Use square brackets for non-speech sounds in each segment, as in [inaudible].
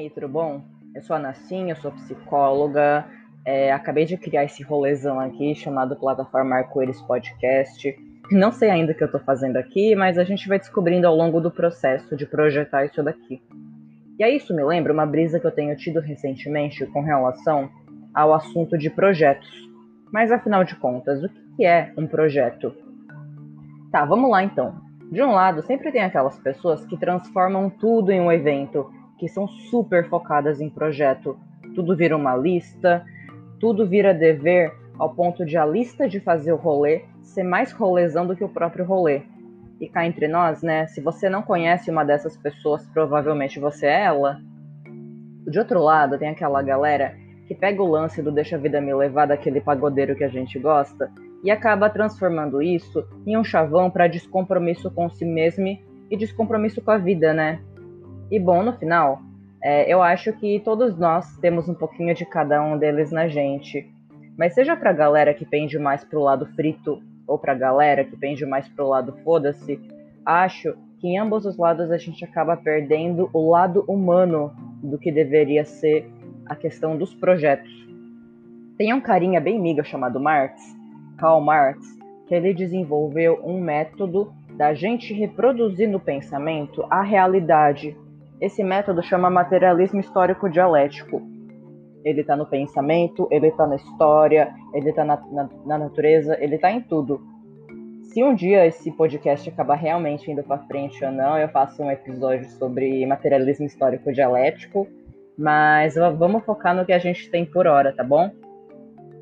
aí, tudo bom? Eu sou a Nassim, eu sou psicóloga, é, acabei de criar esse rolezão aqui chamado Plataforma Arco-Íris Podcast. Não sei ainda o que eu tô fazendo aqui, mas a gente vai descobrindo ao longo do processo de projetar isso daqui. E aí isso me lembra uma brisa que eu tenho tido recentemente com relação ao assunto de projetos. Mas afinal de contas, o que é um projeto? Tá, vamos lá então. De um lado, sempre tem aquelas pessoas que transformam tudo em um evento, que são super focadas em projeto. Tudo vira uma lista, tudo vira dever, ao ponto de a lista de fazer o rolê ser mais rolezão do que o próprio rolê. E cá entre nós, né? Se você não conhece uma dessas pessoas, provavelmente você é ela. De outro lado, tem aquela galera que pega o lance do Deixa a Vida Me Levar daquele pagodeiro que a gente gosta e acaba transformando isso em um chavão para descompromisso com si mesmo e descompromisso com a vida, né? E bom, no final, é, eu acho que todos nós temos um pouquinho de cada um deles na gente. Mas seja pra galera que pende mais pro lado frito ou pra galera que pende mais pro lado foda-se, acho que em ambos os lados a gente acaba perdendo o lado humano do que deveria ser a questão dos projetos. Tem um carinha bem miga chamado Marx Karl Marx que ele desenvolveu um método da gente reproduzir no pensamento a realidade. Esse método chama materialismo histórico dialético. Ele está no pensamento, ele está na história, ele está na, na, na, natureza, ele está em tudo. Se um dia esse podcast acabar realmente indo para frente ou não, eu faço um episódio sobre materialismo histórico dialético, mas vamos focar no que a gente tem por hora, tá bom?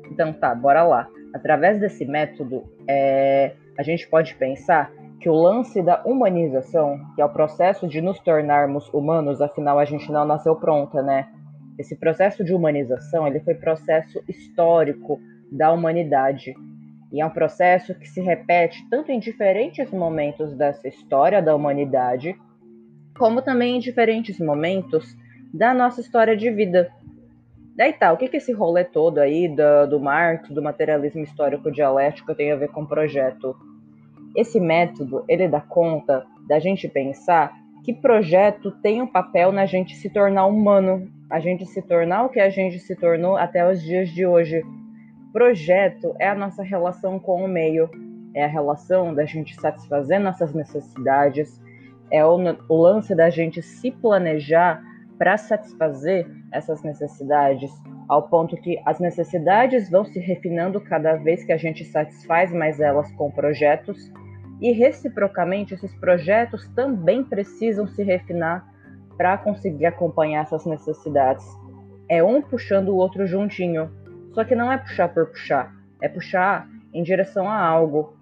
Então tá, bora lá através desse método, é, a gente pode pensar que o lance da humanização, que é o processo de nos tornarmos humanos, afinal a gente não nasceu pronta, né? Esse processo de humanização, ele foi processo histórico da humanidade. E é um processo que se repete tanto em diferentes momentos dessa história da humanidade, como também em diferentes momentos da nossa história de vida. Daí tá, o que, que esse rolê todo aí do, do Marx, do materialismo histórico dialético tem a ver com o projeto? Esse método, ele dá conta da gente pensar que projeto tem um papel na gente se tornar humano, a gente se tornar o que a gente se tornou até os dias de hoje. Projeto é a nossa relação com o meio, é a relação da gente satisfazer nossas necessidades, é o, o lance da gente se planejar para satisfazer essas necessidades, ao ponto que as necessidades vão se refinando cada vez que a gente satisfaz mais elas com projetos, e reciprocamente esses projetos também precisam se refinar para conseguir acompanhar essas necessidades. É um puxando o outro juntinho, só que não é puxar por puxar, é puxar em direção a algo.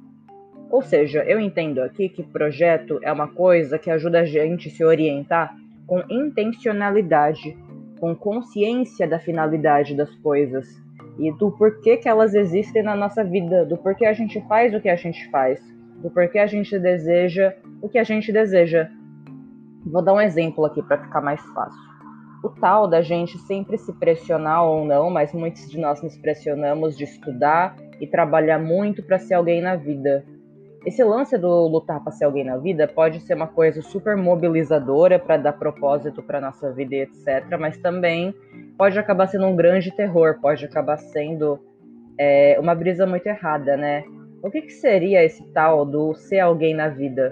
Ou seja, eu entendo aqui que projeto é uma coisa que ajuda a gente a se orientar com intencionalidade, com consciência da finalidade das coisas e do porquê que elas existem na nossa vida, do porquê a gente faz o que a gente faz, do porquê a gente deseja o que a gente deseja. Vou dar um exemplo aqui para ficar mais fácil. O tal da gente sempre se pressionar ou não, mas muitos de nós nos pressionamos de estudar e trabalhar muito para ser alguém na vida. Esse lance do lutar para ser alguém na vida pode ser uma coisa super mobilizadora para dar propósito para nossa vida e etc. Mas também pode acabar sendo um grande terror, pode acabar sendo é, uma brisa muito errada, né? O que, que seria esse tal do ser alguém na vida?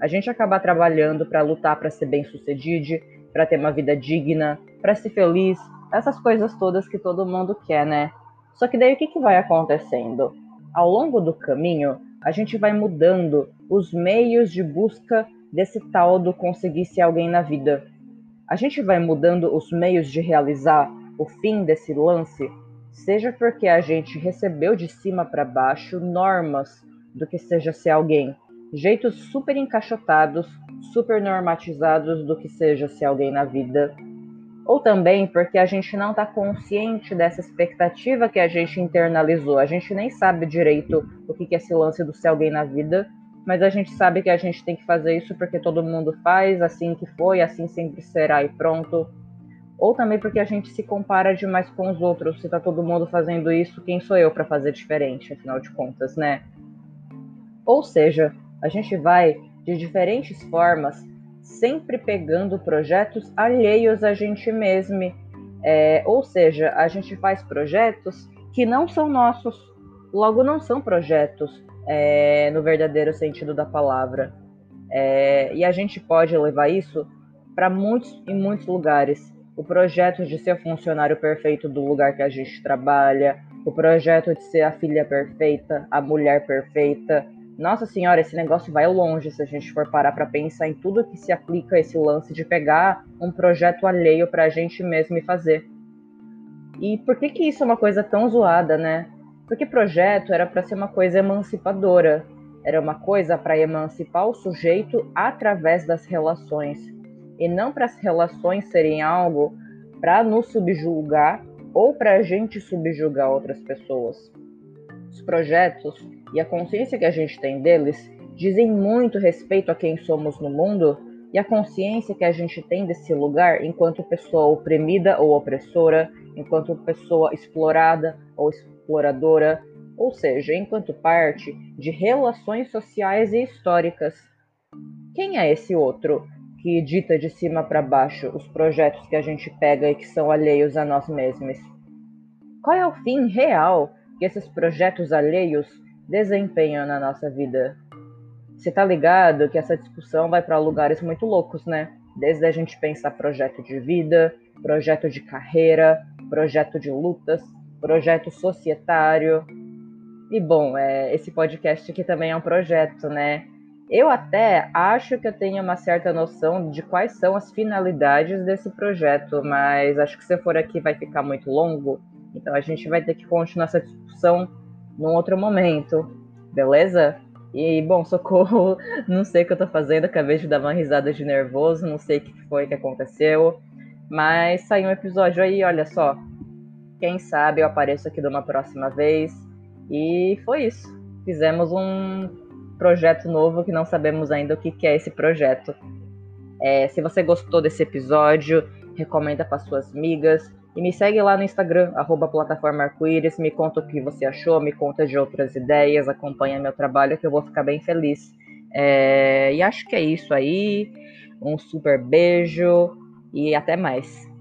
A gente acabar trabalhando para lutar para ser bem sucedido, para ter uma vida digna, para ser feliz, essas coisas todas que todo mundo quer, né? Só que daí o que, que vai acontecendo? Ao longo do caminho, a gente vai mudando os meios de busca desse tal do conseguir ser alguém na vida. A gente vai mudando os meios de realizar o fim desse lance, seja porque a gente recebeu de cima para baixo normas do que seja ser alguém, jeitos super encaixotados, super normatizados do que seja ser alguém na vida, ou também porque a gente não está consciente dessa expectativa que a gente internalizou. A gente nem sabe direito o que é esse lance do ser alguém na vida, mas a gente sabe que a gente tem que fazer isso porque todo mundo faz, assim que foi, assim sempre será e pronto. Ou também porque a gente se compara demais com os outros. Se tá todo mundo fazendo isso, quem sou eu para fazer diferente, afinal de contas, né? Ou seja, a gente vai de diferentes formas sempre pegando projetos alheios a gente mesmo. É, ou seja, a gente faz projetos que não são nossos, logo não são projetos é, no verdadeiro sentido da palavra. É, e a gente pode levar isso para muitos e muitos lugares. O projeto de ser funcionário perfeito do lugar que a gente trabalha, o projeto de ser a filha perfeita, a mulher perfeita. Nossa senhora, esse negócio vai longe se a gente for parar para pensar em tudo que se aplica a esse lance de pegar um projeto alheio para a gente mesmo e fazer. E por que que isso é uma coisa tão zoada, né? Porque projeto era para ser uma coisa emancipadora, era uma coisa para emancipar o sujeito através das relações, e não para as relações serem algo para nos subjugar ou para a gente subjugar outras pessoas. Os projetos e a consciência que a gente tem deles dizem muito respeito a quem somos no mundo e a consciência que a gente tem desse lugar enquanto pessoa oprimida ou opressora, enquanto pessoa explorada ou exploradora, ou seja, enquanto parte de relações sociais e históricas. Quem é esse outro que dita de cima para baixo os projetos que a gente pega e que são alheios a nós mesmos? Qual é o fim real que esses projetos alheios desempenham na nossa vida? Você tá ligado que essa discussão vai para lugares muito loucos, né? Desde a gente pensar projeto de vida, projeto de carreira, projeto de lutas, projeto societário. E bom, é, esse podcast aqui também é um projeto, né? Eu até acho que eu tenho uma certa noção de quais são as finalidades desse projeto, mas acho que se eu for aqui vai ficar muito longo, então a gente vai ter que continuar essa discussão num outro momento, beleza? E, bom, socorro, [laughs] não sei o que eu tô fazendo, acabei de dar uma risada de nervoso, não sei o que foi que aconteceu, mas saiu um episódio aí, olha só, quem sabe eu apareço aqui de uma próxima vez. E foi isso. Fizemos um projeto novo que não sabemos ainda o que, é esse projeto. É, se você gostou desse episódio, recomenda para suas amigas. E me segue lá no Instagram, arroba plataforma arco-íris, me conta o que você achou, me conta de outras ideias, acompanha meu trabalho que eu vou ficar bem feliz. É, e acho que é isso aí. Um super beijo e até mais.